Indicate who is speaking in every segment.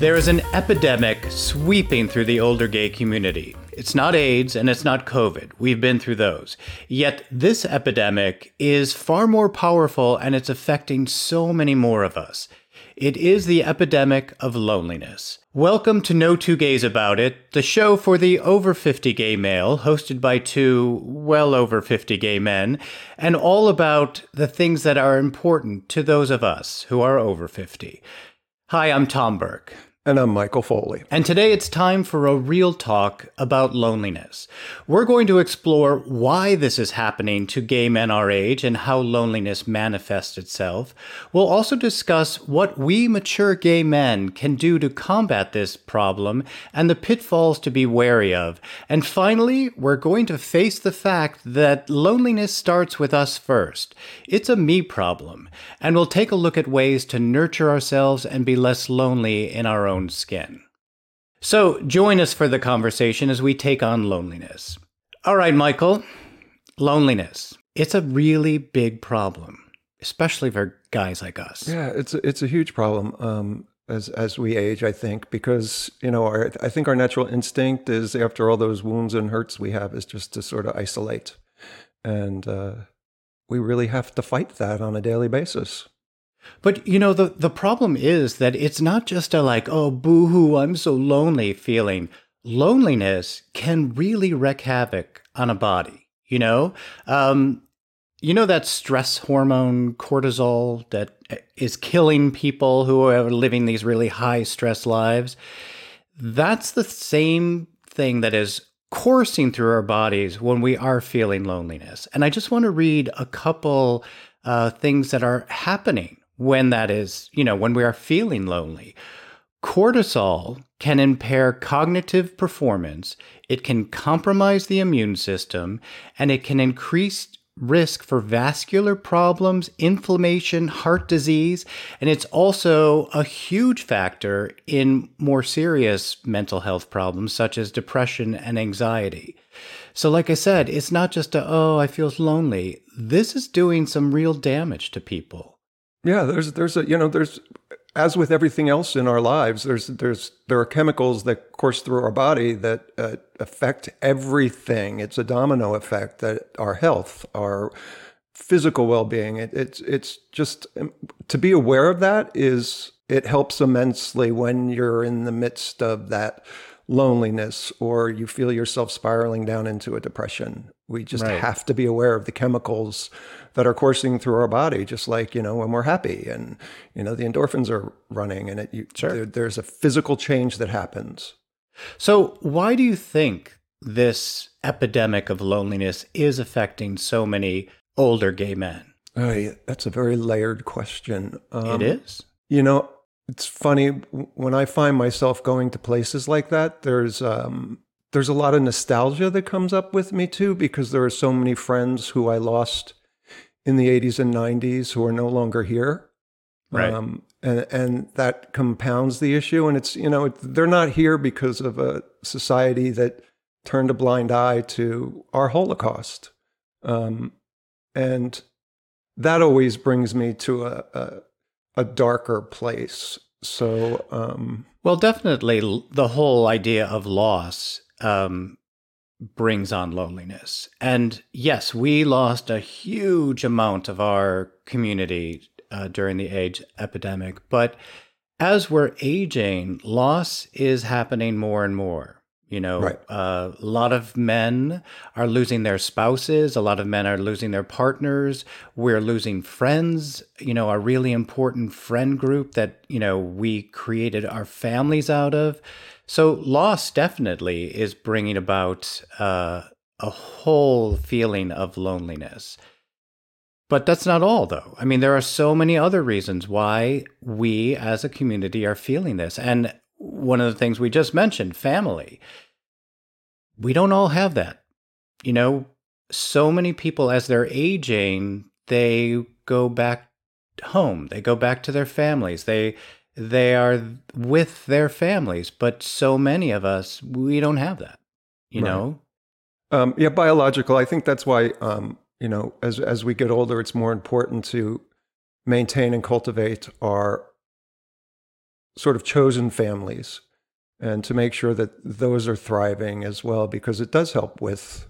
Speaker 1: There is an epidemic sweeping through the older gay community. It's not AIDS and it's not COVID. We've been through those. Yet this epidemic is far more powerful and it's affecting so many more of us. It is the epidemic of loneliness. Welcome to No Two Gays About It, the show for the over 50 gay male, hosted by two well over 50 gay men, and all about the things that are important to those of us who are over 50. Hi, I'm Tom Burke.
Speaker 2: And I'm Michael Foley.
Speaker 1: And today it's time for a real talk about loneliness. We're going to explore why this is happening to gay men our age and how loneliness manifests itself. We'll also discuss what we mature gay men can do to combat this problem and the pitfalls to be wary of. And finally, we're going to face the fact that loneliness starts with us first. It's a me problem. And we'll take a look at ways to nurture ourselves and be less lonely in our own skin. So, join us for the conversation as we take on loneliness. All right, Michael, loneliness. It's a really big problem, especially for guys like us.
Speaker 2: Yeah, it's a, it's a huge problem um, as as we age. I think because you know our, I think our natural instinct is after all those wounds and hurts we have is just to sort of isolate, and uh, we really have to fight that on a daily basis.
Speaker 1: But you know, the, the problem is that it's not just a like, oh, boo hoo, I'm so lonely feeling. Loneliness can really wreak havoc on a body, you know? Um, you know that stress hormone cortisol that uh, killing people who are living these really high stress lives? That's the same thing that is coursing through our bodies when we are feeling loneliness. And I just want to read a couple uh, things that are happening when that is, you know, when we are feeling lonely. Cortisol can impair cognitive performance, it can compromise the immune system, and it can increase risk for vascular problems, inflammation, heart disease, and it's also a huge factor in more serious mental health problems such as depression and anxiety. So, like I said, it's not just a, oh, I feel lonely. This is doing some real damage to people.
Speaker 2: Yeah, there's there's a you know there's as with everything else in our lives, there's there's there are chemicals that course through our body that uh, affect everything. It's a domino effect that our health, our physical well-being. It, it's it's just um, to be aware of that is it helps immensely when you're in the midst of that loneliness or you feel yourself spiraling down into a depression. We just right. have to be aware of the chemicals that are coursing through our body, just like you know when we're happy and you know the endorphins are running, and it, you, sure. there, there's a physical change that happens.
Speaker 1: So, why do you think this epidemic of loneliness is affecting so many older gay men?
Speaker 2: Oh, yeah, that's a very layered question.
Speaker 1: Um, it is.
Speaker 2: You know, it's funny when I find myself going to places like that. There's um, there's a lot of nostalgia that comes up with me too because there are so many friends who I lost in the 80s and 90s who are no longer here.
Speaker 1: Right. Um,
Speaker 2: and, and that compounds the issue. And it's, you know, they're not here because of a society that turned a blind eye to our Holocaust. Um, and that always brings me to a, a, a darker place. So, um,
Speaker 1: well, definitely the whole idea of loss um, brings on loneliness. And yes, we lost a huge amount of our community uh, during the AIDS epidemic, but as we're aging, loss is happening more and more. You know,
Speaker 2: right.
Speaker 1: uh, a lot of men are losing their spouses. A lot of men are losing their partners. We're losing friends. You know, a really important friend group that you know we created our families out of. So loss definitely is bringing about uh, a whole feeling of loneliness. But that's not all, though. I mean, there are so many other reasons why we as a community are feeling this. And one of the things we just mentioned, family. We don't all have that. You know, so many people, as they're aging, they go back home, they go back to their families, they they are with their families, but so many of us we don't have that. You right. know.
Speaker 2: Um, yeah, biological. I think that's why um, you know, as as we get older, it's more important to maintain and cultivate our sort of chosen families and to make sure that those are thriving as well, because it does help with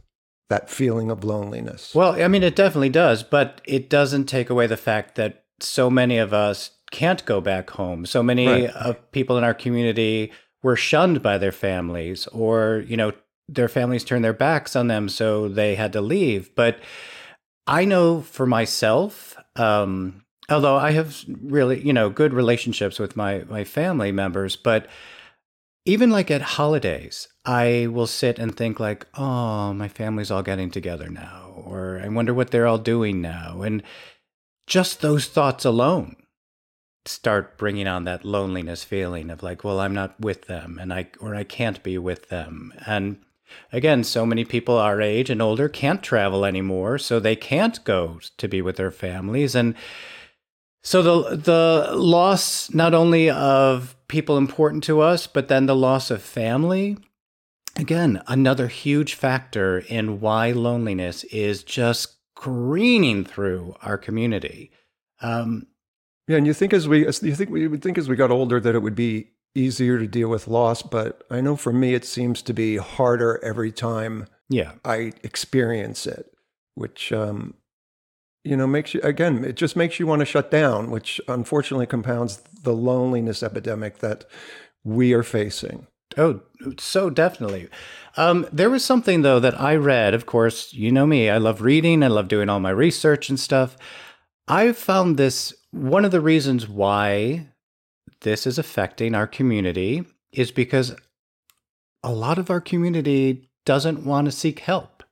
Speaker 2: that feeling of loneliness.
Speaker 1: Well, I mean, it definitely does, but it doesn't take away the fact that so many of us can't go back home. So many right. of people in our community were shunned by their families, or, you know, their families turned their backs on them, so they had to leave. But I know for myself, um, although I have really, you know, good relationships with my my family members, but even like at holidays, I will sit and think like, "Oh, my family's all getting together now," or "I wonder what they're all doing now," and just those thoughts alone start bringing on that loneliness feeling of like, "Well, I'm not with them, and I or I can't be with them," and again, so many people our age and older can't travel anymore, so they can't go to be with their families, and so the the loss not only of people important to us, but then the loss of family. Again, another huge factor in why loneliness is just careening through our community. Um,
Speaker 2: yeah, and you think as we you think we would think as we got older that it would be easier to deal with loss, but I know for me it seems to be harder every time.
Speaker 1: Yeah,
Speaker 2: I experience it, which um, you know, makes you, again, it just makes you want to shut down, which unfortunately compounds the loneliness epidemic that we are facing.
Speaker 1: Oh, so definitely. Um, there was something, though, that I read. Of course, you know me, I love reading, I love doing all my research and stuff. I found this one of the reasons why this is affecting our community is because a lot of our community doesn't want to seek help.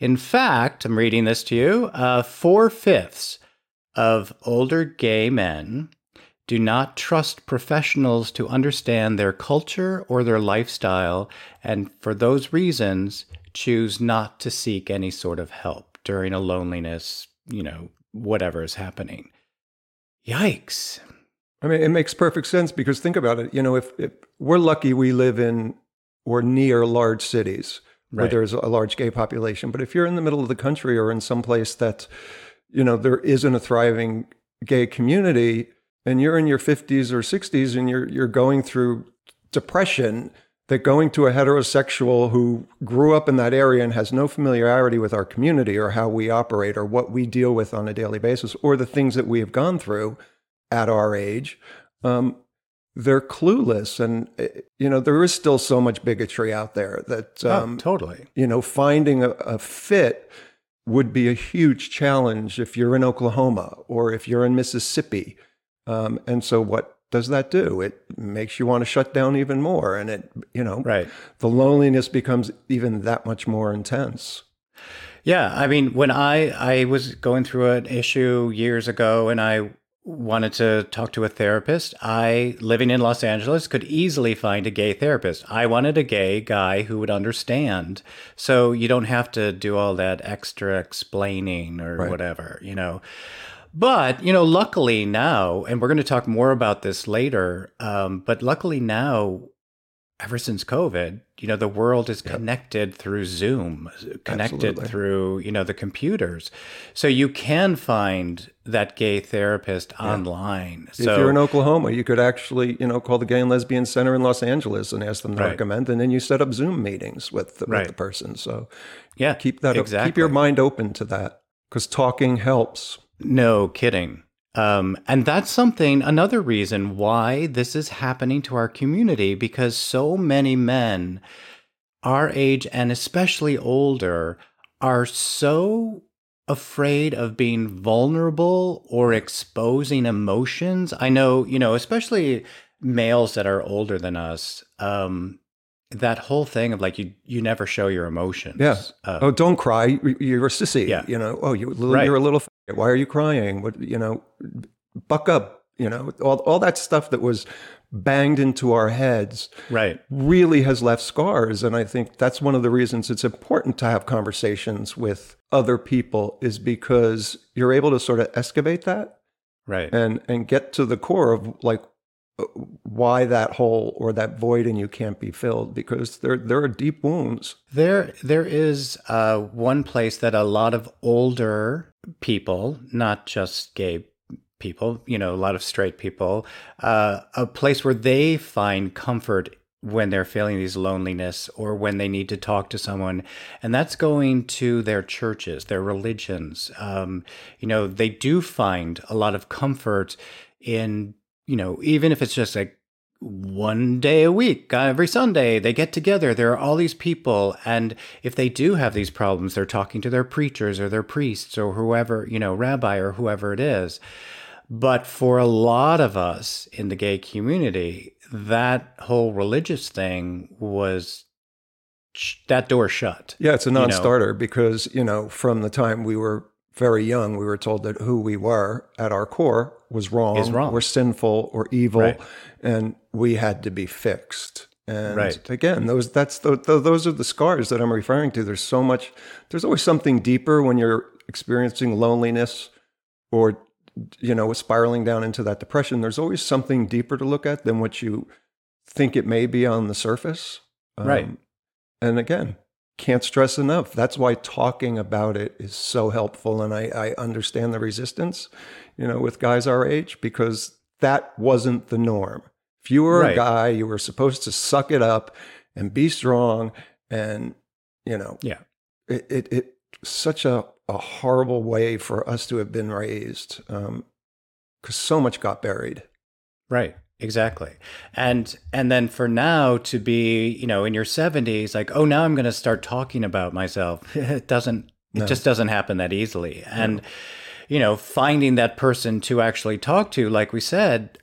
Speaker 1: In fact, I'm reading this to you uh, four fifths of older gay men do not trust professionals to understand their culture or their lifestyle, and for those reasons, choose not to seek any sort of help during a loneliness, you know, whatever is happening. Yikes.
Speaker 2: I mean, it makes perfect sense because think about it. You know, if, if we're lucky we live in or near large cities, where there's a large gay population. But if you're in the middle of the country or in some place that, you know, there isn't a thriving gay community, and you're in your 50s or 60s and you're you're going through depression, that going to a heterosexual who grew up in that area and has no familiarity with our community or how we operate or what we deal with on a daily basis or the things that we have gone through at our age, um, they're clueless. And eh, you know there is still so much bigotry out there that
Speaker 1: oh, um, oh, totally.
Speaker 2: you know finding a, a, fit would be a huge challenge if you're in oklahoma or if you're in mississippi. Um, and so what does that do it makes you want to shut down even more and it you know
Speaker 1: right
Speaker 2: the loneliness becomes even that much more intense
Speaker 1: yeah i mean when i i was going through an issue years ago and i wanted to talk to a therapist, I, living in Los Angeles, could easily find a gay therapist. I wanted a gay guy who would understand. So you don't have to do all that extra explaining or right. whatever, you know. But, you know, luckily now, and we're going to talk more about this later, um, but luckily now, ever since COVID, you know, the world is connected yep. through Zoom, connected Absolutely. through, you know, the computers. So you can find that gay therapist yeah. online.
Speaker 2: If so, you're in Oklahoma, you could actually, you know, call the Gay and Lesbian Center in Los Angeles and ask them to right. recommend, and then you set up Zoom meetings with the, right. with the person. So
Speaker 1: yeah,
Speaker 2: keep that, exactly. keep your mind open to that because talking helps.
Speaker 1: No kidding. Um, and that's something, another reason why this is happening to our community, because so many men our age and especially older are so afraid of being vulnerable or exposing emotions. I know, you know, especially males that are older than us, um, that whole thing of like you you never show your emotions.
Speaker 2: Yeah. Uh, oh, don't cry. You're a sissy. Yeah. You know. Oh, you, are right. a little. Why are you crying? What you know? Buck up. You know. All all that stuff that was banged into our heads.
Speaker 1: Right.
Speaker 2: Really has left scars, and I think that's one of the reasons it's important to have conversations with other people is because you're able to sort of excavate that.
Speaker 1: Right.
Speaker 2: And and get to the core of like why that hole or that void in you can't be filled because there there are deep wounds.
Speaker 1: There there is uh, one place that a lot of older people, not just gay people, you know, a lot of straight people, uh, a place where they find comfort when they're feeling these loneliness or when they need to talk to someone and that's going to their churches their religions um, you know they do find a lot of comfort in you know even if it's just like one day a week, uh, every Sunday, they get together. There are all these people. And if they do have these problems, they're talking to their preachers or their priests or whoever, you know, rabbi or whoever it is. But for a lot of us in the gay community, that whole religious thing was that door shut.
Speaker 2: Yeah, it's a non starter you know? because, you know, from the time we were very young, we were told that who we were at our core was wrong,
Speaker 1: Is wrong.
Speaker 2: we're sinful or evil, right. and we had to be fixed. And right. again, those that's the, those are the scars that I'm referring to. There's so much. There's always something deeper when you're experiencing loneliness or you know, spiraling down into that depression, there's always something deeper to look at than what you think it may be on the surface.
Speaker 1: Um, right.
Speaker 2: And again, can't stress enough. That's why talking about it is so helpful. And I, I understand the resistance, you know, with guys our age, because that wasn't the norm. If you were right. a guy, you were supposed to suck it up and be strong. And, you know,
Speaker 1: yeah,
Speaker 2: it, it, it such a a horrible way for us to have been raised Um, because so much got buried.
Speaker 1: Right. Exactly. And and then for now to be, you know, in your 70s like, "Oh, now I'm going to start talking about myself." it doesn't no. it just doesn't happen that easily. No. And you know, finding that person to actually talk to, like we said,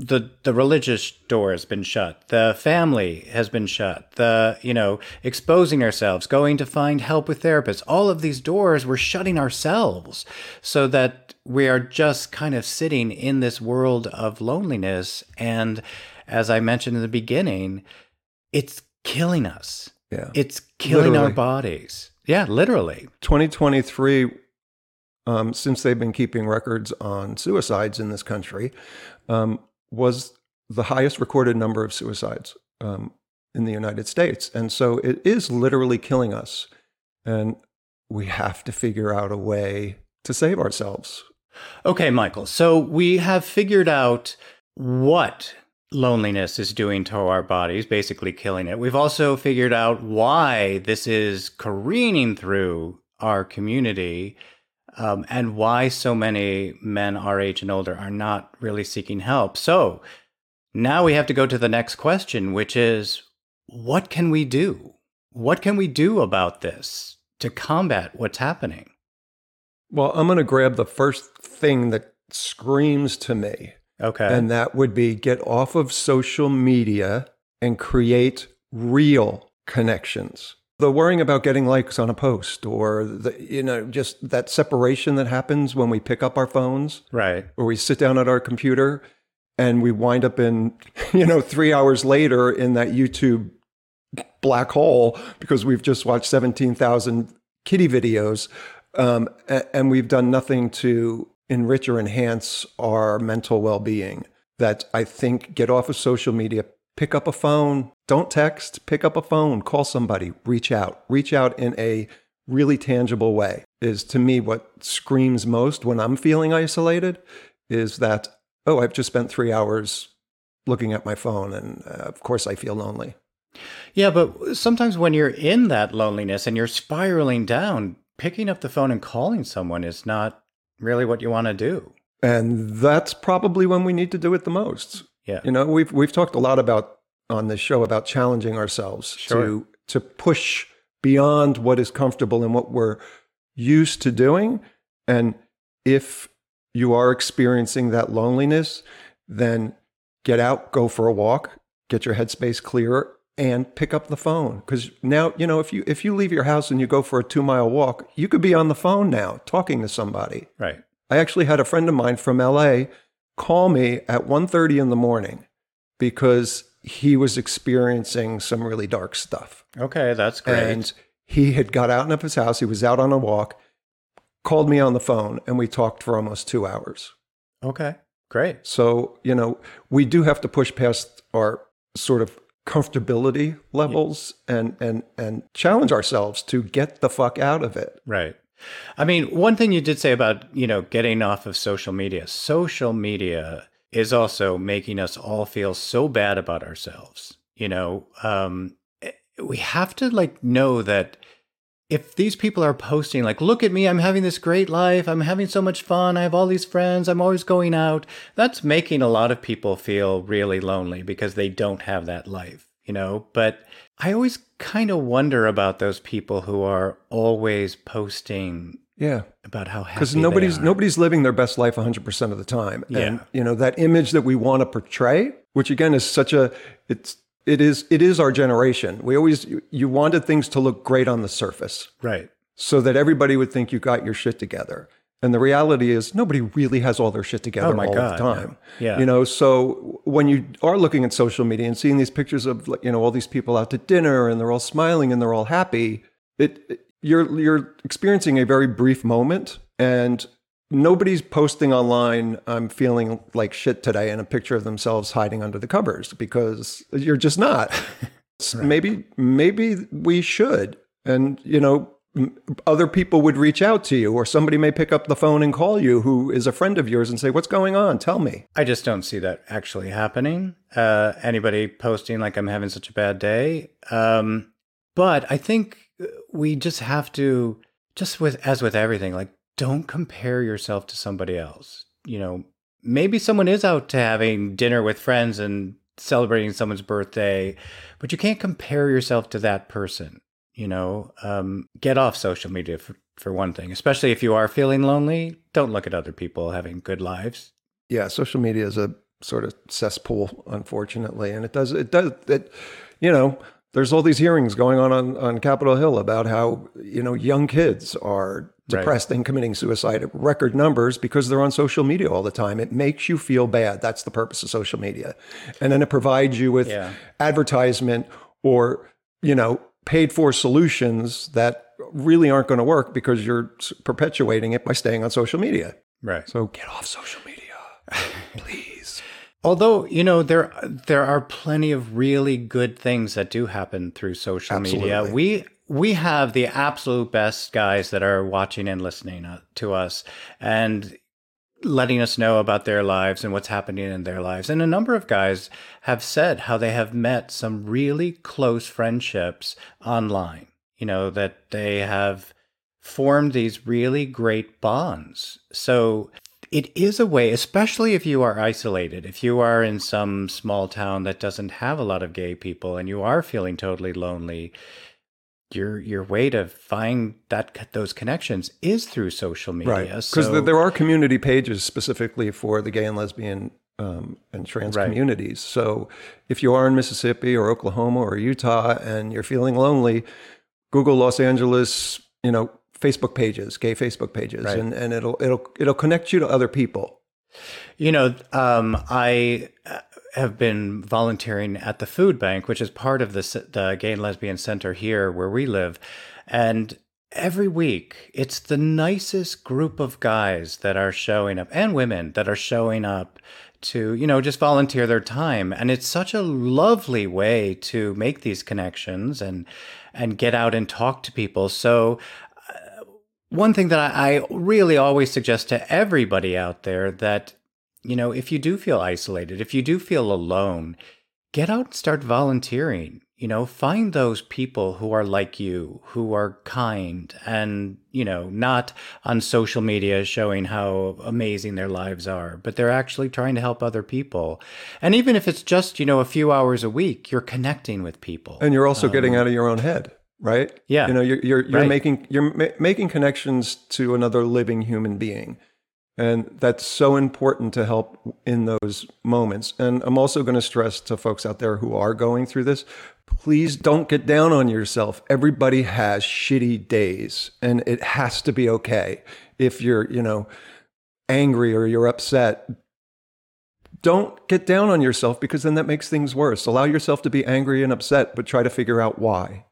Speaker 1: the the religious door has been shut. The family has been shut. The you know exposing ourselves going to find help with therapists. All of these doors we're shutting ourselves so that we are just kind of sitting in this world of loneliness. And as i mentioned in the beginning it's killing us.
Speaker 2: Yeah.
Speaker 1: It's killing literally. our bodies. Yeah literally.
Speaker 2: 2023 um, since they've been keeping records on suicides in this country um, was the highest recorded number of suicides um, in the United States. And so it is literally killing us. And we have to figure out a way to save ourselves.
Speaker 1: Okay, Michael. So we have figured out what loneliness is doing to our bodies, basically killing it. We've also figured out why this is careening through our community um, and why so many men our age and older are not really seeking help. So now we have to go to the next question, which is what can we do? What can we do about this to combat what's happening?
Speaker 2: Well, I'm going to grab the first thing that screams to me.
Speaker 1: Okay.
Speaker 2: And that would be get off of social media and create real connections the worrying about getting likes on a post or the you know just that separation that happens when we pick up our phones
Speaker 1: right.
Speaker 2: or we sit down at our computer and we wind up in you know 3 hours later in that YouTube black hole because we've just watched 17,000 kitty videos um, and we've done nothing to enrich or enhance our mental well-being that I think get off of social media pick up a phone, don't text, pick up a phone, call somebody, reach out, reach out in a really tangible way is to me what screams most when I'm feeling isolated is that, oh, I've just spent three hours looking at my phone and uh, of course I feel lonely.
Speaker 1: Yeah, but sometimes when you're in that loneliness and you're spiraling down, picking up the phone and calling someone is not really what you want to do.
Speaker 2: And that's probably when we need to do it the most.
Speaker 1: Yeah.
Speaker 2: You know, we've we've talked a lot about on this show about challenging ourselves
Speaker 1: sure.
Speaker 2: to to push beyond what is comfortable and what we're used to doing. And if you are experiencing that loneliness, then get out, go for a walk, get your headspace clearer, and pick up the phone. Because now, you know, if you if you leave your house and you go for a two mile walk, you could be on the phone now talking to somebody.
Speaker 1: Right.
Speaker 2: I actually had a friend of mine from LA call me at 1.30 in the morning because he was experiencing some really dark stuff.
Speaker 1: Okay, that's great.
Speaker 2: And he had got out of his house. He was out on a walk, called me on the phone, and we talked for almost two hours.
Speaker 1: Okay, great.
Speaker 2: So, you know, we do have to push past our sort of comfortability levels yeah. and, and, and challenge ourselves to get the fuck out of it.
Speaker 1: Right. I mean, one thing you did say about, you know, getting off of social media. Social media is also making us all feel so bad about ourselves. You know, um, eh, we have to like know that if these people are posting like look at me i'm having this great life i'm having so much fun i have all these friends i'm always going out that's making a lot of people feel really lonely because they don't have that life you know but i always kind of wonder about those people who are always posting
Speaker 2: yeah.
Speaker 1: about how happy
Speaker 2: because
Speaker 1: they
Speaker 2: nobody's nobody's living their best life 100% of the time. And
Speaker 1: Yeah.
Speaker 2: you know that image that we want to portray which again is such a it's it is it is our generation. We always you, you wanted things to look great on the surface.
Speaker 1: Right.
Speaker 2: So that everybody would think you got your shit together and the reality is nobody really has all their shit together
Speaker 1: Oh
Speaker 2: all
Speaker 1: God,
Speaker 2: the time.
Speaker 1: Yeah.
Speaker 2: you know so when you are looking at social media and seeing these pictures of you know all these people out to dinner and they're all smiling and they're all happy it, it- you're you're experiencing a very brief moment and nobody's posting online i'm feeling like shit today and a picture of themselves hiding under the covers because you're just not. S- maybe maybe we should. And you know other people would reach out to you or somebody may pick up the phone and call you who is a friend of yours and say what's going on tell me
Speaker 1: I just don't see that actually happening. Uh, anybody posting like I'm having such a bad day. Um, but I think we just have to, just with as with everything, like don't compare yourself to somebody else. You know, maybe someone is out to having dinner with friends and celebrating someone's birthday, but you can't compare yourself to that person. You know, um, get off social media for, for one thing, especially if you are feeling lonely. Don't look at other people having good lives.
Speaker 2: yeah, social media is a sort of cesspool, unfortunately, and it does it does it. You know, there's all these hearings going on on, on Capitol Hill about how you know young kids are
Speaker 1: Right.
Speaker 2: depressed and committing suicide at record numbers because they're on social media all the time. It makes you feel bad. That's the purpose of social media, and then it provides you with
Speaker 1: Yeah.
Speaker 2: advertisement or you know paid for solutions that really aren't going to work because you're perpetuating it by staying on social media.
Speaker 1: Right.
Speaker 2: So get off social media, please.
Speaker 1: Although you know there there are plenty of really good things that do happen through social media. We we have the absolute best guys that are watching and listening uh, to us and letting us know about their lives and what's happening in their lives. And a number of guys have said how they have met some really close friendships online. You know that they have formed these really great bonds. So it is a way, especially if you are isolated, if you are in some small town that doesn't have a lot of gay people and you are feeling totally lonely, your your way to find that those connections is through social media.
Speaker 2: Right. Because
Speaker 1: So,
Speaker 2: there are community pages specifically for the gay and lesbian um, and trans
Speaker 1: Right.
Speaker 2: communities. So if you are in Mississippi or Oklahoma or Utah and you're feeling lonely, Google Los Angeles, you know, Facebook pages, gay Facebook pages,
Speaker 1: Right.
Speaker 2: and, and it'll it'll it'll connect you to other people.
Speaker 1: You know, um, I have been volunteering at the food bank, which is part of the, the Gay and Lesbian Center here where we live. And every week, it's the nicest group of guys that are showing up and women that are showing up to, you know, just volunteer their time. And it's such a lovely way to make these connections and, and get out and talk to people. So, uh, one thing that I, I really always suggest to everybody out there that you know if you do feel isolated if you do feel alone get out and start volunteering you know find those people who are like you who are kind and you know not on social media showing how amazing their lives are but they're actually trying to help other people and even if it's just you know a few hours a week you're connecting with people
Speaker 2: And you're also getting out of your own head, right?
Speaker 1: Um, Yeah.
Speaker 2: You know, you're you're, you're
Speaker 1: Right.
Speaker 2: making you're ma- making connections to another living human being. And that's so important to help in those moments. And I'm also going to stress to folks out there who are going through this, please don't get down on yourself. Everybody has shitty days and it has to be okay. If you're, you know, angry or you're upset, don't get down on yourself because then that makes things worse. Allow yourself to be angry and upset, but try to figure out why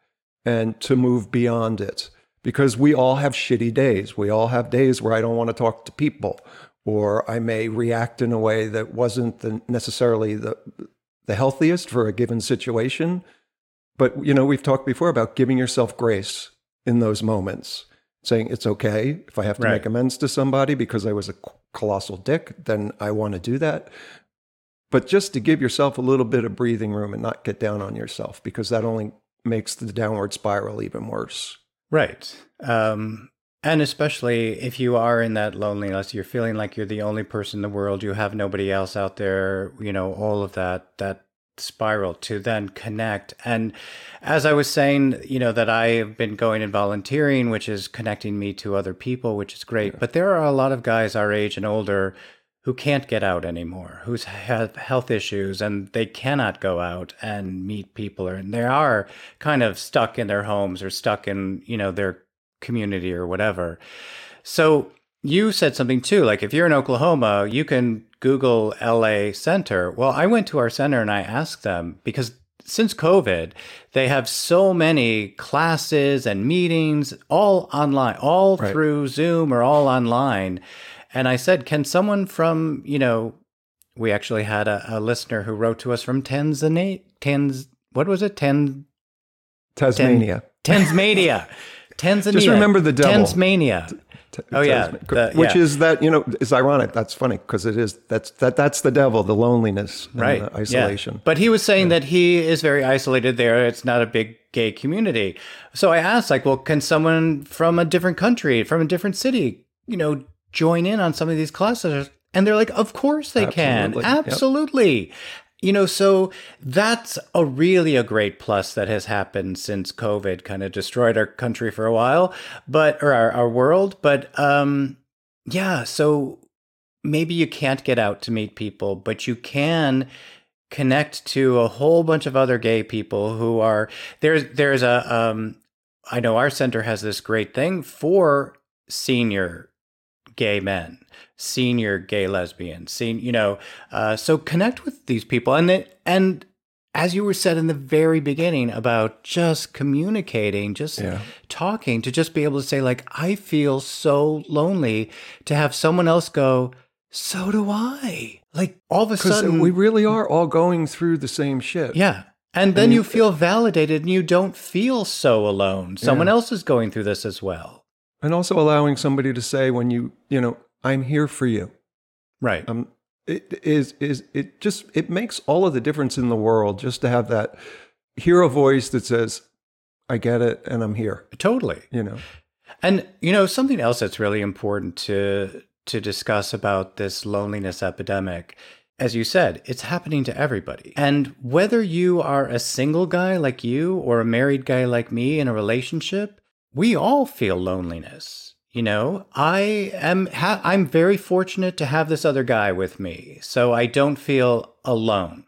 Speaker 2: and to move beyond it. Because we all have shitty days. We all have days where I don't want to talk to people, or I may react in a way that wasn't the, necessarily the, the healthiest for a given situation. But, you know, we've talked before about giving yourself grace in those moments saying it's okay if I have to
Speaker 1: Right.
Speaker 2: make amends to somebody because I was a colossal dick, then I want to do that. But just to give yourself a little bit of breathing room and not get down on yourself because that only makes the downward spiral even worse.
Speaker 1: Right. Um, and especially if you are in that loneliness, you're feeling like you're the only person in the world, you have nobody else out there, you know, all of that, that spiral to then connect. And as I was saying, you know, that I have been going and volunteering, which is connecting me to other people, which is great. But there are a lot of guys our age and older who can't get out anymore, who's have health issues and they cannot go out and meet people, or and they are kind of stuck in their homes or stuck in you know their community or whatever. So you said something too, like if you're in Oklahoma, you can Google LA Center. Well, I went to our center and I asked them because since COVID, they have so many classes and meetings all online, all
Speaker 2: Right.
Speaker 1: through Zoom or all online. And I said, can someone from, you know, we actually had a, a listener who wrote to us from Tanzania, Tanz, what was it? Tan,
Speaker 2: Tasmania.
Speaker 1: Tanzania. Tanzania.
Speaker 2: Just remember the devil.
Speaker 1: Tanzania.
Speaker 2: T-
Speaker 1: Oh, yeah, the-
Speaker 2: which
Speaker 1: yeah.
Speaker 2: is that you know is ironic. That's funny because it is that's that that's the devil, the loneliness, and
Speaker 1: Right.
Speaker 2: the
Speaker 1: yeah.
Speaker 2: isolation.
Speaker 1: But he was saying that he is very isolated there. It's not a big gay community. So I asked, like, well, can someone from a different country, from a different city, you know, join in on some of these classes? And they're like, of course they can.
Speaker 2: Absolutely. Yep.
Speaker 1: You know, so that's a really a great plus that has happened since COVID kind of destroyed our country for a while, but or our, our world. But um yeah, so maybe you can't get out to meet people, but you can connect to a whole bunch of other gay people who are there's there's a um I know our center has this great thing for senior gay men, senior gay lesbians, seen you know, uh, so connect with these people and it, and as you were said in the very beginning about just communicating, just
Speaker 2: Yeah.
Speaker 1: talking, to just be able to say like I feel so lonely, to have someone else go, so do I. Like all of a sudden
Speaker 2: we really are all going through the same shit.
Speaker 1: yeah. And then you feel validated and you don't feel so alone. Someone
Speaker 2: Yeah.
Speaker 1: else is going through this as well.
Speaker 2: And also allowing somebody to say when you you know I'm here for you.
Speaker 1: Right.
Speaker 2: Um, it is is it just it makes all of the difference in the world just to have that hear a voice that says I get it and I'm here.
Speaker 1: totally.
Speaker 2: You know.
Speaker 1: And you know, something else that's really important to to discuss about this loneliness epidemic as you said, it's happening to everybody. And whether you are a single guy like you or a married guy like me in a relationship, we all feel loneliness. You know, I am ha- I'm very fortunate to have this other guy with me, so I don't feel alone.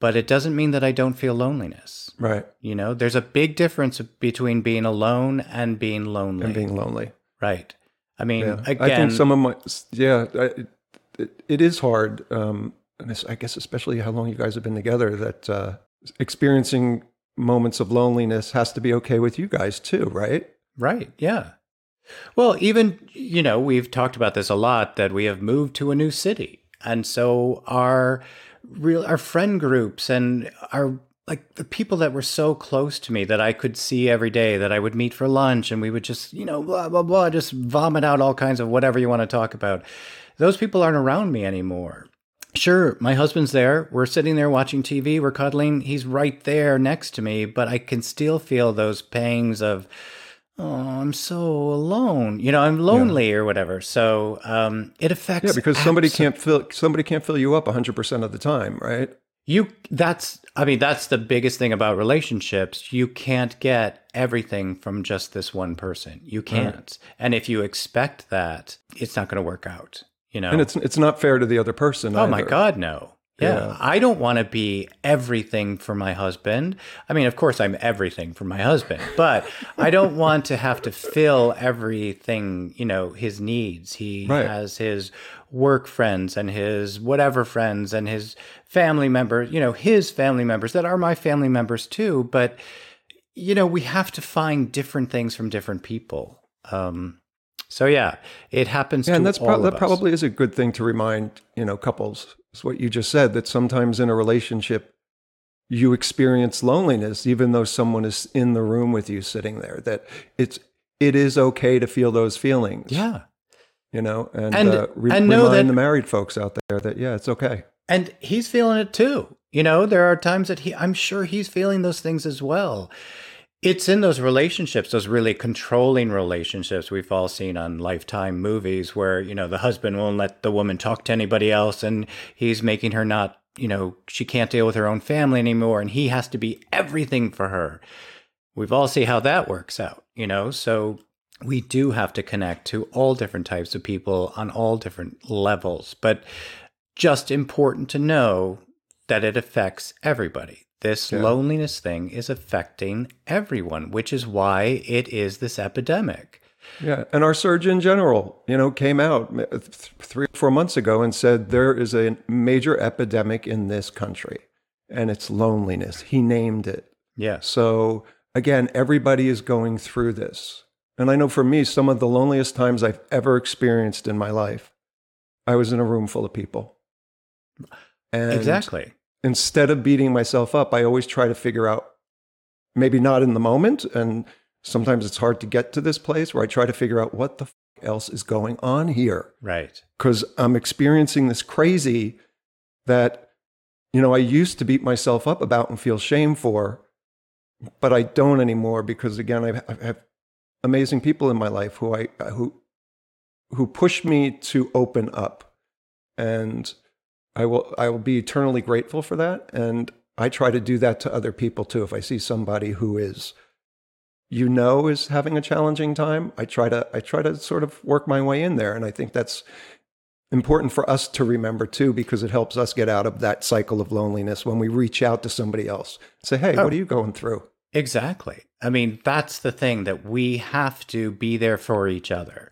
Speaker 1: But it doesn't mean that I don't feel loneliness.
Speaker 2: Right.
Speaker 1: You know, there's a big difference between being alone and being lonely.
Speaker 2: And being lonely.
Speaker 1: right. I mean,
Speaker 2: Yeah.
Speaker 1: again,
Speaker 2: I think some of my yeah, I, it, it is hard. Um, and I guess especially how long you guys have been together, that uh, experiencing moments of loneliness has to be okay with you guys too, right?
Speaker 1: Right. Yeah. Well, even, you know, we've talked about this a lot that we have moved to a new city. And so our real our friend groups and our like the people that were so close to me that I could see every day that I would meet for lunch and we would just, you know, blah blah blah just vomit out all kinds of whatever you want to talk about. Those people aren't around me anymore. Sure, my husband's there. We're sitting there watching TV, we're cuddling. He's right there next to me, but I can still feel those pangs of oh, I'm so alone. You know, I'm lonely or whatever. So um, it affects.
Speaker 2: Yeah, because somebody
Speaker 1: abso-
Speaker 2: can't fill somebody can't fill you up 100% of the time, right?
Speaker 1: You. That's. I mean, that's the biggest thing about relationships. You can't get everything from just this one person. You can't. And if you expect that, it's not going to work out. You know.
Speaker 2: And it's it's not fair to the other person.
Speaker 1: Oh my. God, no. Yeah.
Speaker 2: Yeah.
Speaker 1: I don't want to be everything for my husband. I mean, of course, I'm everything for my husband, but I don't want to have to fill everything, you know, his needs. He
Speaker 2: Right.
Speaker 1: has his work friends and his whatever friends and his family members, you know, his family members that are my family members too. But, you know, we have to find different things from different people. Um, so yeah, it happens
Speaker 2: Yeah,
Speaker 1: to
Speaker 2: and that's
Speaker 1: all
Speaker 2: pro-
Speaker 1: of
Speaker 2: that
Speaker 1: us.
Speaker 2: probably is a good thing to remind you know couples. Is what you just said that sometimes in a relationship you experience loneliness even though someone is in the room with you sitting there. That it's it is okay to feel those feelings.
Speaker 1: Yeah.
Speaker 2: You know, and,
Speaker 1: And-
Speaker 2: uh, re-
Speaker 1: and know
Speaker 2: remind
Speaker 1: that-
Speaker 2: the married folks out there that, yeah, it's okay.
Speaker 1: And he's feeling it too. You know, there are times that he, I'm sure he's feeling those things as well. It's in those relationships, those really controlling relationships we've all seen on Lifetime movies where, you know, the husband won't let the woman talk to anybody else and he's making her not, you know, she can't deal with her own family anymore and he has to be everything for her. We've all seen how that works out, you know? So we do have to connect to all different types of people on all different levels. But just important to know that it affects everybody. This
Speaker 2: Yeah.
Speaker 1: loneliness thing is affecting everyone, which is why it is this epidemic.
Speaker 2: Yeah, and our Surgeon General, you know, came out uh, th- three or four months ago and said there is a major epidemic in this country, and it's loneliness. He named it.
Speaker 1: Yes.
Speaker 2: So again, everybody is going through this, and I know for me, some of the loneliest times I've ever experienced in my life, I was in a room full of people. And
Speaker 1: exactly.
Speaker 2: Instead of beating myself up, I always try to figure out, maybe not in the moment, and sometimes it's hard to get to this place where I try to figure out what the f- else is going on here
Speaker 1: Right.
Speaker 2: because I'm experiencing this crazy that, you know, I used to beat myself up about and feel shame for, but I don't anymore because again, I I have amazing people in my life who I who who push me to open up, and I will I will be eternally grateful for that. And I try to do that to other people too. If I see somebody who is you know is having a challenging time i try to i try to sort of work my way in there and i think that's important for us to remember too because it helps us get out of that cycle of loneliness when we reach out to somebody else say hey
Speaker 1: Oh.
Speaker 2: what are you going through
Speaker 1: Exactly. I mean, that's the thing that we have to be there for each other.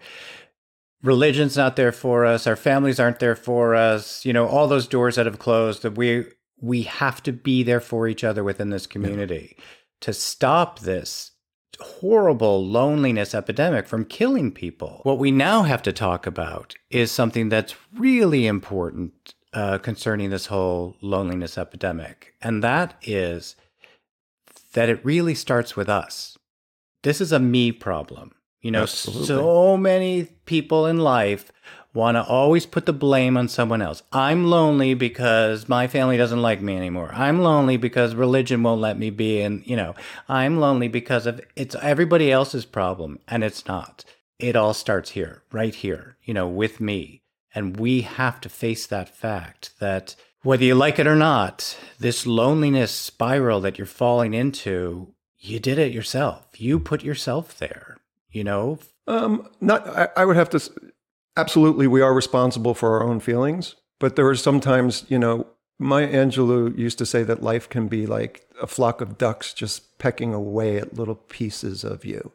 Speaker 1: Religion's not there for us, our families aren't there for us, you know, all those doors that have closed that we we have to be there for each other within this community to stop this horrible loneliness epidemic from killing people. What we now have to talk about is something that's really important uh, concerning this whole loneliness epidemic, and that is that it really starts with us. This is a me problem. You know,
Speaker 2: Absolutely.
Speaker 1: so many people in life want to always put the blame on someone else. I'm lonely because my family doesn't like me anymore. I'm lonely because religion won't let me be and, you know, I'm lonely because of it's everybody else's problem and it's not. It all starts here, right here, you know, with me. And we have to face that fact that whether you like it or not, this loneliness spiral that you're falling into, you did it yourself. You put yourself there, you know?
Speaker 2: um not I, I would have to absolutely we are responsible for our own feelings but there are sometimes you know Maya Angelou used to say that life can be like a flock of ducks just pecking away at little pieces of you.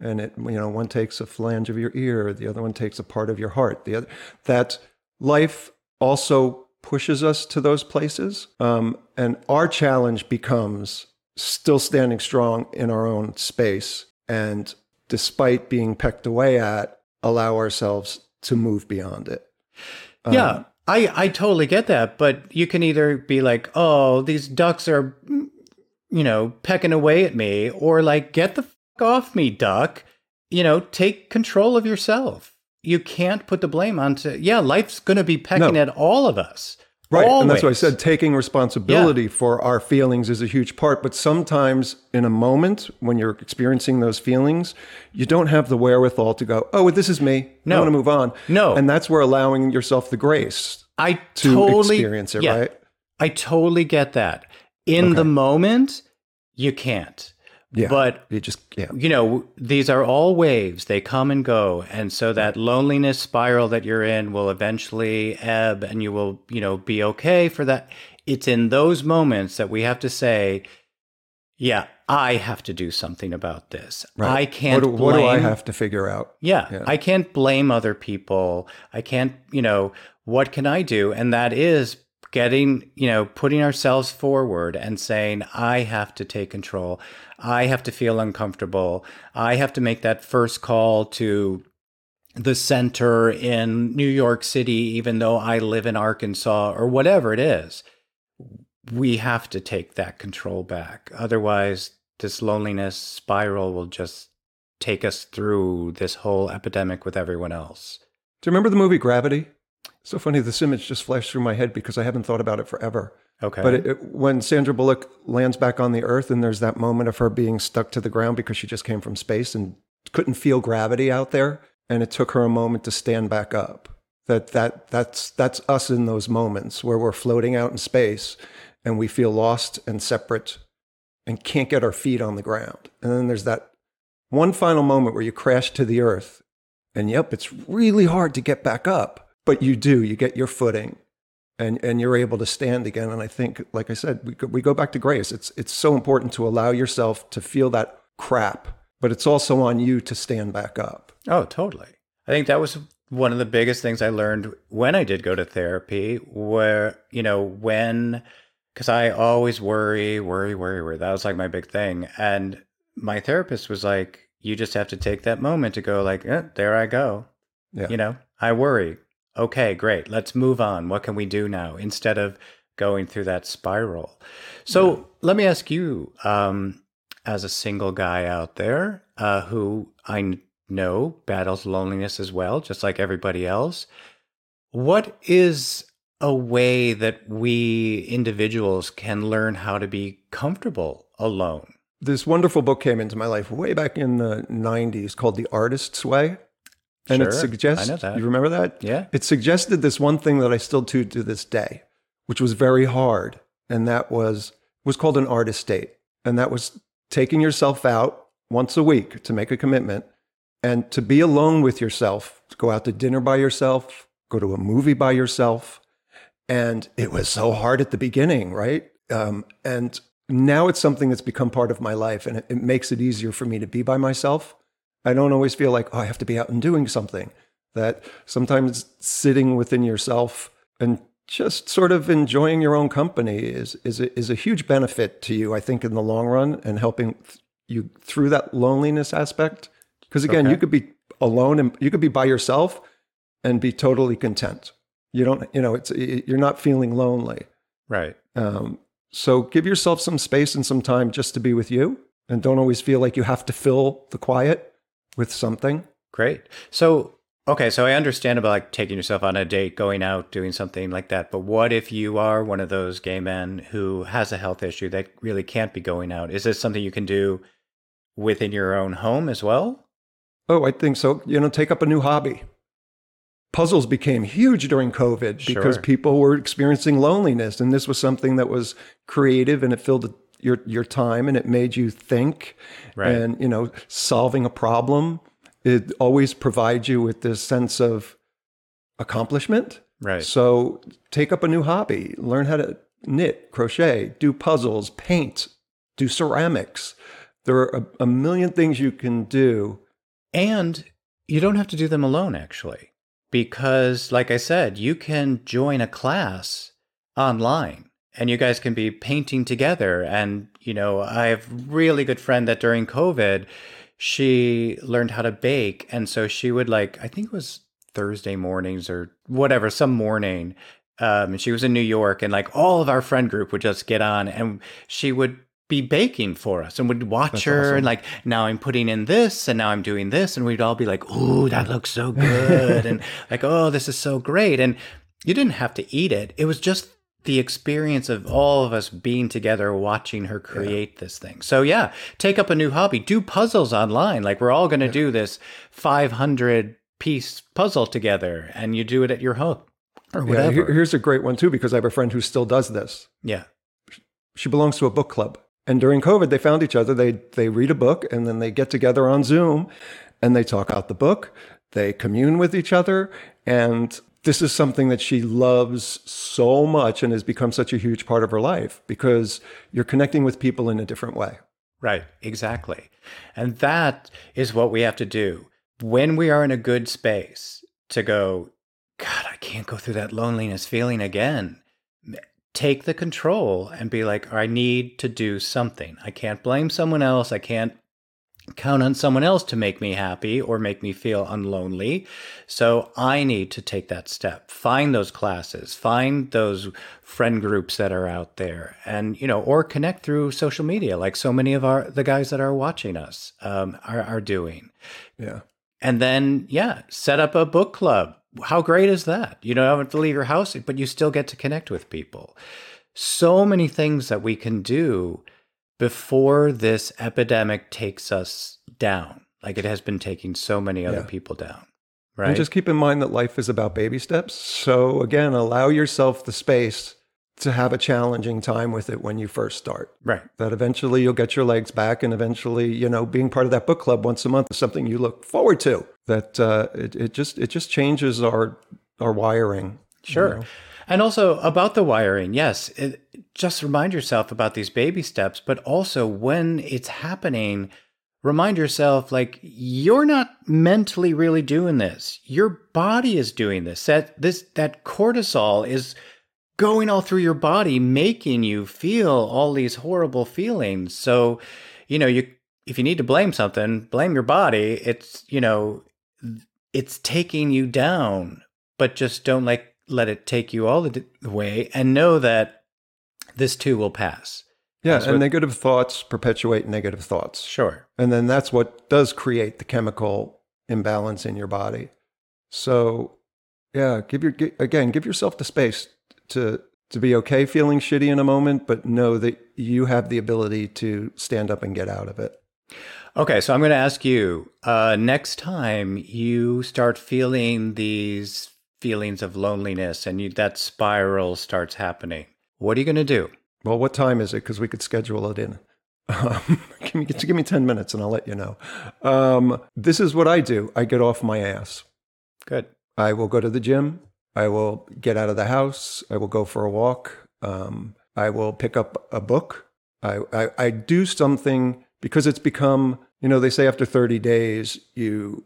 Speaker 2: And it, you know, one takes a flange of your ear, the other one takes a part of your heart. The other, that life also pushes us to those places. Um, and our challenge becomes still standing strong in our own space. And despite being pecked away at, allow ourselves to move beyond it. Um,
Speaker 1: yeah, I, I totally get that. But you can either be like, oh, these ducks are, you know, pecking away at me, or like, get the fuck off me, duck. You know, take control of yourself. You can't put the blame onto, yeah, life's going to be pecking
Speaker 2: No.
Speaker 1: at all of us.
Speaker 2: Right. And that's why I said taking responsibility for our feelings is a huge part. But sometimes in a moment when you're experiencing those feelings, you don't have the wherewithal to go, oh, this is me.
Speaker 1: No.
Speaker 2: I want to move on.
Speaker 1: No.
Speaker 2: And that's where allowing yourself the grace
Speaker 1: I
Speaker 2: to
Speaker 1: totally
Speaker 2: experience it,
Speaker 1: yeah,
Speaker 2: right?
Speaker 1: I totally get that. In the moment, you can't.
Speaker 2: Yeah.
Speaker 1: But
Speaker 2: you just, yeah.
Speaker 1: you know, these are all waves. They come and go. And so that loneliness spiral that you're in will eventually ebb and you will, you know, be okay for that. It's in those moments that we have to say, yeah, I have to do something about this. Right. I can't
Speaker 2: What do, what do I have to figure out?
Speaker 1: yeah,
Speaker 2: Yeah.
Speaker 1: I can't blame other people. I can't, you know, what can I do? And that is getting, you know, putting ourselves forward and saying, I have to take control. I have to feel uncomfortable. I have to make that first call to the center in New York City, even though I live in Arkansas or whatever it is. We have to take that control back. Otherwise, this loneliness spiral will just take us through this whole epidemic with everyone else.
Speaker 2: Do you remember the movie Gravity? So funny, this image just flashed through my head because I haven't thought about it forever.
Speaker 1: Okay.
Speaker 2: But it, it, when Sandra Bullock lands back on the earth and there's that moment of her being stuck to the ground because she just came from space and couldn't feel gravity out there, and it took her a moment to stand back up. That that that's that's us in those moments where we're floating out in space and we feel lost and separate and can't get our feet on the ground. And then there's that one final moment where you crash to the earth and yep, it's really hard to get back up, but you do, you get your footing and, and you're able to stand again. And I think, like I said, we go, we go back to grace. It's, it's so important to allow yourself to feel that crap, but it's also on you to stand back up.
Speaker 1: Oh, totally. I think that was one of the biggest things I learned when I did go to therapy, where, you know, when, because I always worry, worry, worry, worry. That was like my big thing. And my therapist was like, you just have to take that moment to go, like, eh, there I go.
Speaker 2: Yeah.
Speaker 1: You know, I worry. Okay, great. Let's move on. What can we do now? Instead of going through that spiral. So yeah. let me ask you, um, as a single guy out there uh, who I know battles loneliness as well, just like everybody else. What is a way that we individuals can learn how to be comfortable alone?
Speaker 2: This wonderful book came into my life way back in the 90s called The Artist's Way. And
Speaker 1: sure,
Speaker 2: it suggests,
Speaker 1: I know that.
Speaker 2: you remember that?
Speaker 1: Yeah.
Speaker 2: It suggested this one thing that I still do to this day, which was very hard. And that was, was called an artist date. And that was taking yourself out once a week to make a commitment and to be alone with yourself, to go out to dinner by yourself, go to a movie by yourself. And it was so hard at the beginning, right? Um, and now it's something that's become part of my life and it, it makes it easier for me to be by myself. I don't always feel like, oh, I have to be out and doing something. That sometimes sitting within yourself and just sort of enjoying your own company is, is, a, is a huge benefit to you, I think, in the long run and helping you through that loneliness aspect because again, okay. you could be alone and you could be by yourself and be totally content. You don't, you know, it's you're not feeling lonely.
Speaker 1: Right.
Speaker 2: Um, so give yourself some space and some time just to be with you, and don't always feel like you have to fill the quiet with something.
Speaker 1: Great. So okay, so I understand about like taking yourself on a date, going out, doing something like that. But what if you are one of those gay men who has a health issue that really can't be going out? Is this something you can do within your own home as well?
Speaker 2: Oh, I think so. You know, take up a new hobby. Puzzles became huge during COVID
Speaker 1: Sure.
Speaker 2: because people were experiencing loneliness, and this was something that was creative and it filled your your time and it made you think.
Speaker 1: Right.
Speaker 2: And you know, solving a problem it always provides you with this sense of accomplishment.
Speaker 1: Right.
Speaker 2: So take up a new hobby, learn how to knit, crochet, do puzzles, paint, do ceramics. There are a, a million things you can do
Speaker 1: And you don't have to do them alone, actually, because, like I said, you can join a class online and you guys can be painting together. And, you know, I have a really good friend that during COVID, she learned how to bake. And so she would, like, I think it was Thursday mornings or whatever, some morning. Um, and she was in New York, and like all of our friend group would just get on, and she would be baking for us and would watch
Speaker 2: That's
Speaker 1: her
Speaker 2: awesome.
Speaker 1: and like now I'm putting in this and now I'm doing this and we'd all be like, "Ooh, that looks so good." and like, "Oh, this is so great." And you didn't have to eat it. It was just the experience of all of us being together watching her create this thing. So yeah, take up a new hobby. Do puzzles online. Like we're all going to do this 500 piece puzzle together and you do it at your home or whatever.
Speaker 2: here- here's a great one too because I have a friend who still does this.
Speaker 1: yeah.
Speaker 2: She belongs to a book club. And during COVID, they found each other. They they read a book and then they get together on Zoom and they talk out the book. They commune with each other. And this is something that she loves so much and has become such a huge part of her life because you're connecting with people in a different way.
Speaker 1: Right, exactly. And that is what we have to do when we are in a good space to go, God, I can't go through that loneliness feeling again. Take the control and be like, I need to do something. I can't blame someone else. I can't count on someone else to make me happy or make me feel unlonely. So I need to take that step, find those classes, find those friend groups that are out there and, you know, or connect through social media like so many of our, the guys that are watching us um, are, are doing.
Speaker 2: Yeah.
Speaker 1: And then, yeah, set up a book club. How great is that? You don't have to leave your house, but you still get to connect with people. So many things that we can do before this epidemic takes us down, like it has been taking so many other
Speaker 2: Yeah.
Speaker 1: people down. Right.
Speaker 2: And just keep in mind that life is about baby steps. So again, allow yourself the space to have a challenging time with it when you first start.
Speaker 1: right.
Speaker 2: That eventually you'll get your legs back, and eventually, you know, being part of that book club once a month is something you look forward to. That uh, it, it just it just changes our our wiring. you
Speaker 1: Sure.
Speaker 2: know?
Speaker 1: And also about the wiring, yes, it, just remind yourself about these baby steps, but also when it's happening, remind yourself like you're not mentally really doing this. Your body is doing this. That this that cortisol is going all through your body making you feel all these horrible feelings. So, you know, you if you need to blame something, blame your body. It's, you know, it's taking you down, but just don't like let it take you all the way and know that this too will pass.
Speaker 2: Yeah, and
Speaker 1: what-
Speaker 2: negative thoughts perpetuate negative thoughts.
Speaker 1: Sure.
Speaker 2: And then that's what does create the chemical imbalance in your body. So, yeah, give your again, give yourself the space to to be okay feeling shitty in a moment, but know that you have the ability to stand up and get out of it.
Speaker 1: Okay, so I'm going to ask you uh, next time you start feeling these feelings of loneliness and you, that spiral starts happening, what are you going to do?
Speaker 2: Well, what time is it? Because we could schedule it in. Um, give, me, give me 10 minutes and I'll let you know. Um, this is what I do I get off my ass.
Speaker 1: Good.
Speaker 2: I will go to the gym. I will get out of the house. I will go for a walk. Um, I will pick up a book. I, I, I do something because it's become, you know, they say after 30 days, you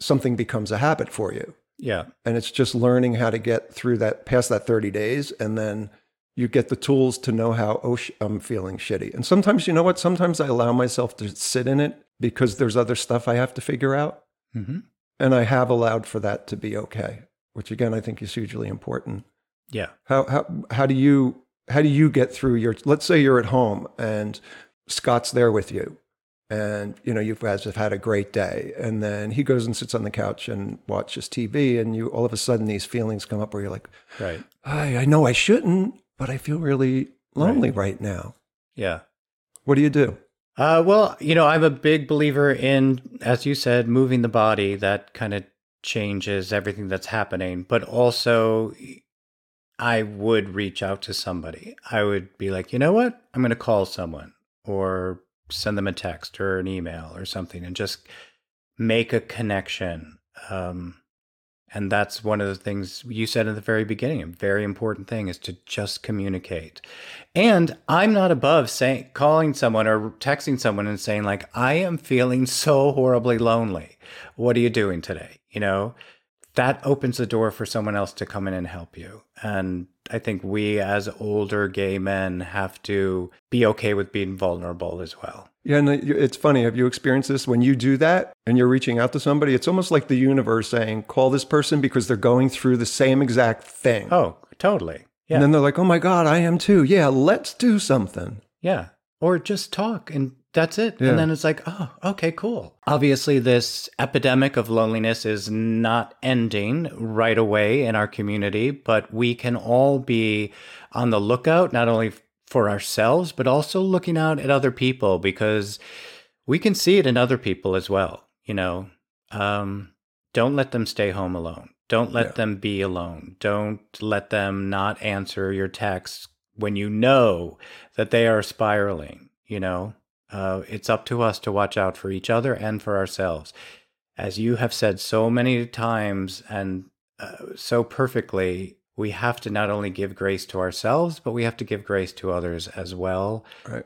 Speaker 2: something becomes a habit for you.
Speaker 1: Yeah.
Speaker 2: And it's just learning how to get through that, past that 30 days. And then you get the tools to know how, oh, sh- I'm feeling shitty. And sometimes, you know what? Sometimes I allow myself to sit in it because there's other stuff I have to figure out.
Speaker 1: hmm
Speaker 2: And I have allowed for that to be okay, which again, I think is hugely important.
Speaker 1: Yeah.
Speaker 2: How, how, how do you, how do you get through your, let's say you're at home and Scott's there with you and, you know, you guys have had a great day. And then he goes and sits on the couch and watches TV and you, all of a sudden these feelings come up where you're like,
Speaker 1: Right.
Speaker 2: I, I know I shouldn't, but I feel really lonely right, now.
Speaker 1: Yeah.
Speaker 2: What do you do?
Speaker 1: Uh, well, you know, I'm a big believer in, as you said, moving the body. That kind of changes everything that's happening. But also, I would reach out to somebody. I would be like, you know what? I'm going to call someone or send them a text or an email or something and just make a connection. Um, and that's one of the things you said in the very beginning. A very important thing is to just communicate. And I'm not above saying calling someone or texting someone and saying like, "I am feeling so horribly lonely. What are you doing today?" You know, that opens the door for someone else to come in and help you. And I think we as older gay men have to be okay with being vulnerable as well.
Speaker 2: Yeah, and it's funny. Have you experienced this? When you do that and you're reaching out to somebody, it's almost like the universe saying, call this person because they're going through the same exact thing.
Speaker 1: Oh, totally. Yeah.
Speaker 2: And then they're like, oh my God, I am too. Yeah, let's do something.
Speaker 1: Yeah. Or just talk and that's it.
Speaker 2: Yeah.
Speaker 1: And then it's like, oh, okay, cool. Obviously, this epidemic of loneliness is not ending right away in our community, but we can all be on the lookout, not only for ourselves, but also looking out at other people because we can see it in other people as well. You know, um, don't let them stay home alone. Don't let
Speaker 2: Yeah.
Speaker 1: them be alone. Don't let them not answer your texts when you know that they are spiraling. You know, uh, it's up to us to watch out for each other and for ourselves. As you have said so many times and uh, so perfectly, we have to not only give grace to ourselves, but we have to give grace to others as well.
Speaker 2: Right.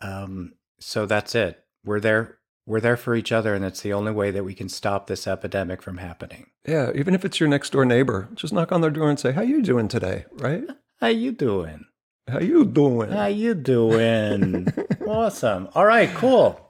Speaker 1: Um, so that's it. We're there. We're there for each other, and it's the only way that we can stop this epidemic from happening.
Speaker 2: Yeah, even if it's your next door neighbor, just knock on their door and say, how you doing today? Right?
Speaker 1: How you doing?
Speaker 2: How you doing?
Speaker 1: How you doing? awesome. All right, cool.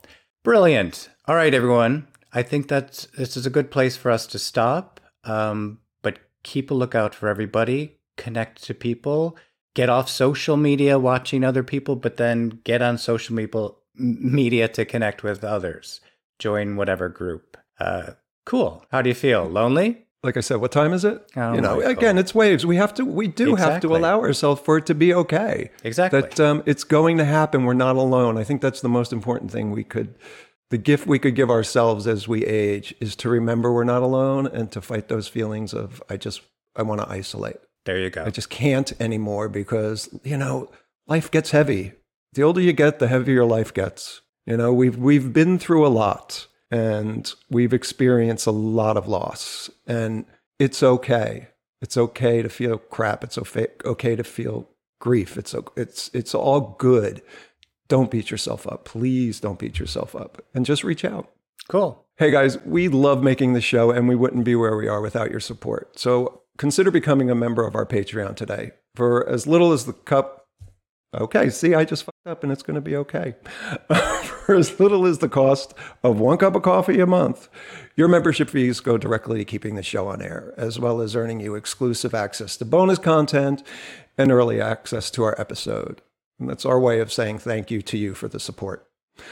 Speaker 1: Brilliant. All right, everyone. I think that's this is a good place for us to stop. Um, but keep a lookout for everybody. Connect to people. Get off social media watching other people, but then get on social media media to connect with others. Join whatever group. Uh, cool. How do you feel? Lonely?
Speaker 2: Like I said, what time is it?
Speaker 1: Oh
Speaker 2: you know, again,
Speaker 1: God.
Speaker 2: it's waves. We have to, we do have to allow ourselves for it to be okay.
Speaker 1: Exactly.
Speaker 2: That um, it's going to happen. We're not alone. I think that's the most important thing we could, the gift we could give ourselves as we age is to remember we're not alone and to fight those feelings of, I just, I want to isolate.
Speaker 1: there you go.
Speaker 2: I just can't anymore because, you know, life gets heavy. The older you get, the heavier life gets. You know, we've we've been through a lot and we've experienced a lot of loss. And it's okay. It's okay to feel crap. It's okay, okay to feel grief. It's it's it's all good. Don't beat yourself up. Please don't beat yourself up and just reach out.
Speaker 1: cool.
Speaker 2: Hey guys, we love making the show and we wouldn't be where we are without your support. So consider becoming a member of our Patreon today. For as little as the cup, okay, see, I just fucked up and it's going to be okay. For as little as the cost of one cup of coffee a month, your membership fees go directly to keeping the show on air, as well as earning you exclusive access to bonus content and early access to our episode. And that's our way of saying thank you to you for the support.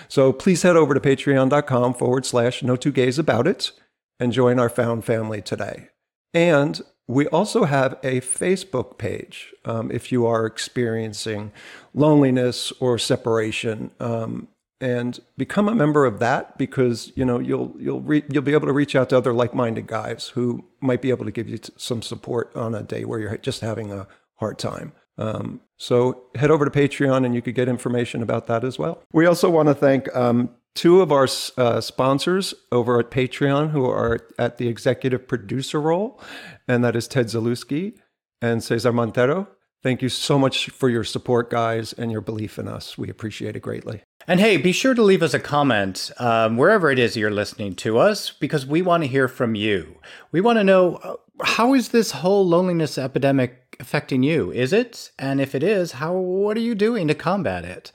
Speaker 2: So please head over to patreon.com forward slash no two gays about it and join our found family today. And we also have a Facebook page um, if you are experiencing loneliness or separation. Um, and become a member of that because you know you'll you'll re- you'll be able to reach out to other like-minded guys who might be able to give you t- some support on a day where you're just having a hard time. Um, so head over to Patreon and you could get information about that as well. We also want to thank um, two of our uh, sponsors over at Patreon who are at the executive producer role, and that is Ted Zalewski and Cesar Montero. Thank you so much for your support, guys, and your belief in us. We appreciate it greatly.
Speaker 1: And hey, be sure to leave us a comment um, wherever it is you're listening to us because we want to hear from you. We want to know uh, how is this whole loneliness epidemic affecting you? Is it? And if it is, how what are you doing to combat it?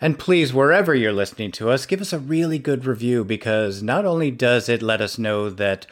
Speaker 1: And please, wherever you're listening to us, give us a really good review because not only does it let us know that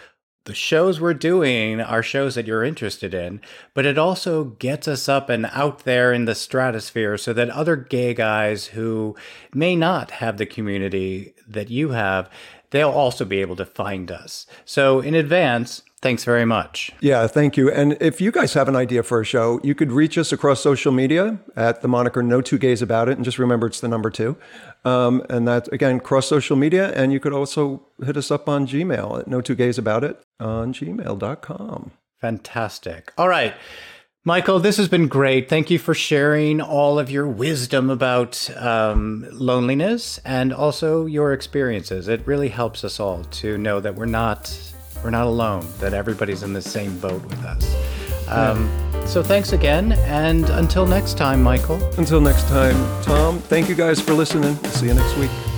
Speaker 1: the shows we're doing are shows that you're interested in, but it also gets us up and out there in the stratosphere so that other gay guys who may not have the community that you have, they'll also be able to find us. So, in advance, thanks very much.
Speaker 2: Yeah, thank you. And if you guys have an idea for a show, you could reach us across social media at the moniker No Two Gays About It. And just remember, it's the number two. Um, and that, again, cross social media. And you could also hit us up on Gmail at No Two Gays About It on gmail.com.
Speaker 1: Fantastic. All right. Michael, this has been great. Thank you for sharing all of your wisdom about um, loneliness and also your experiences. It really helps us all to know that we're not we're not alone. That everybody's in the same boat with us. Um, So thanks again, and until next time, Michael.
Speaker 2: Until next time, Tom, thank you guys for listening. See you next week.